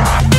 Bang.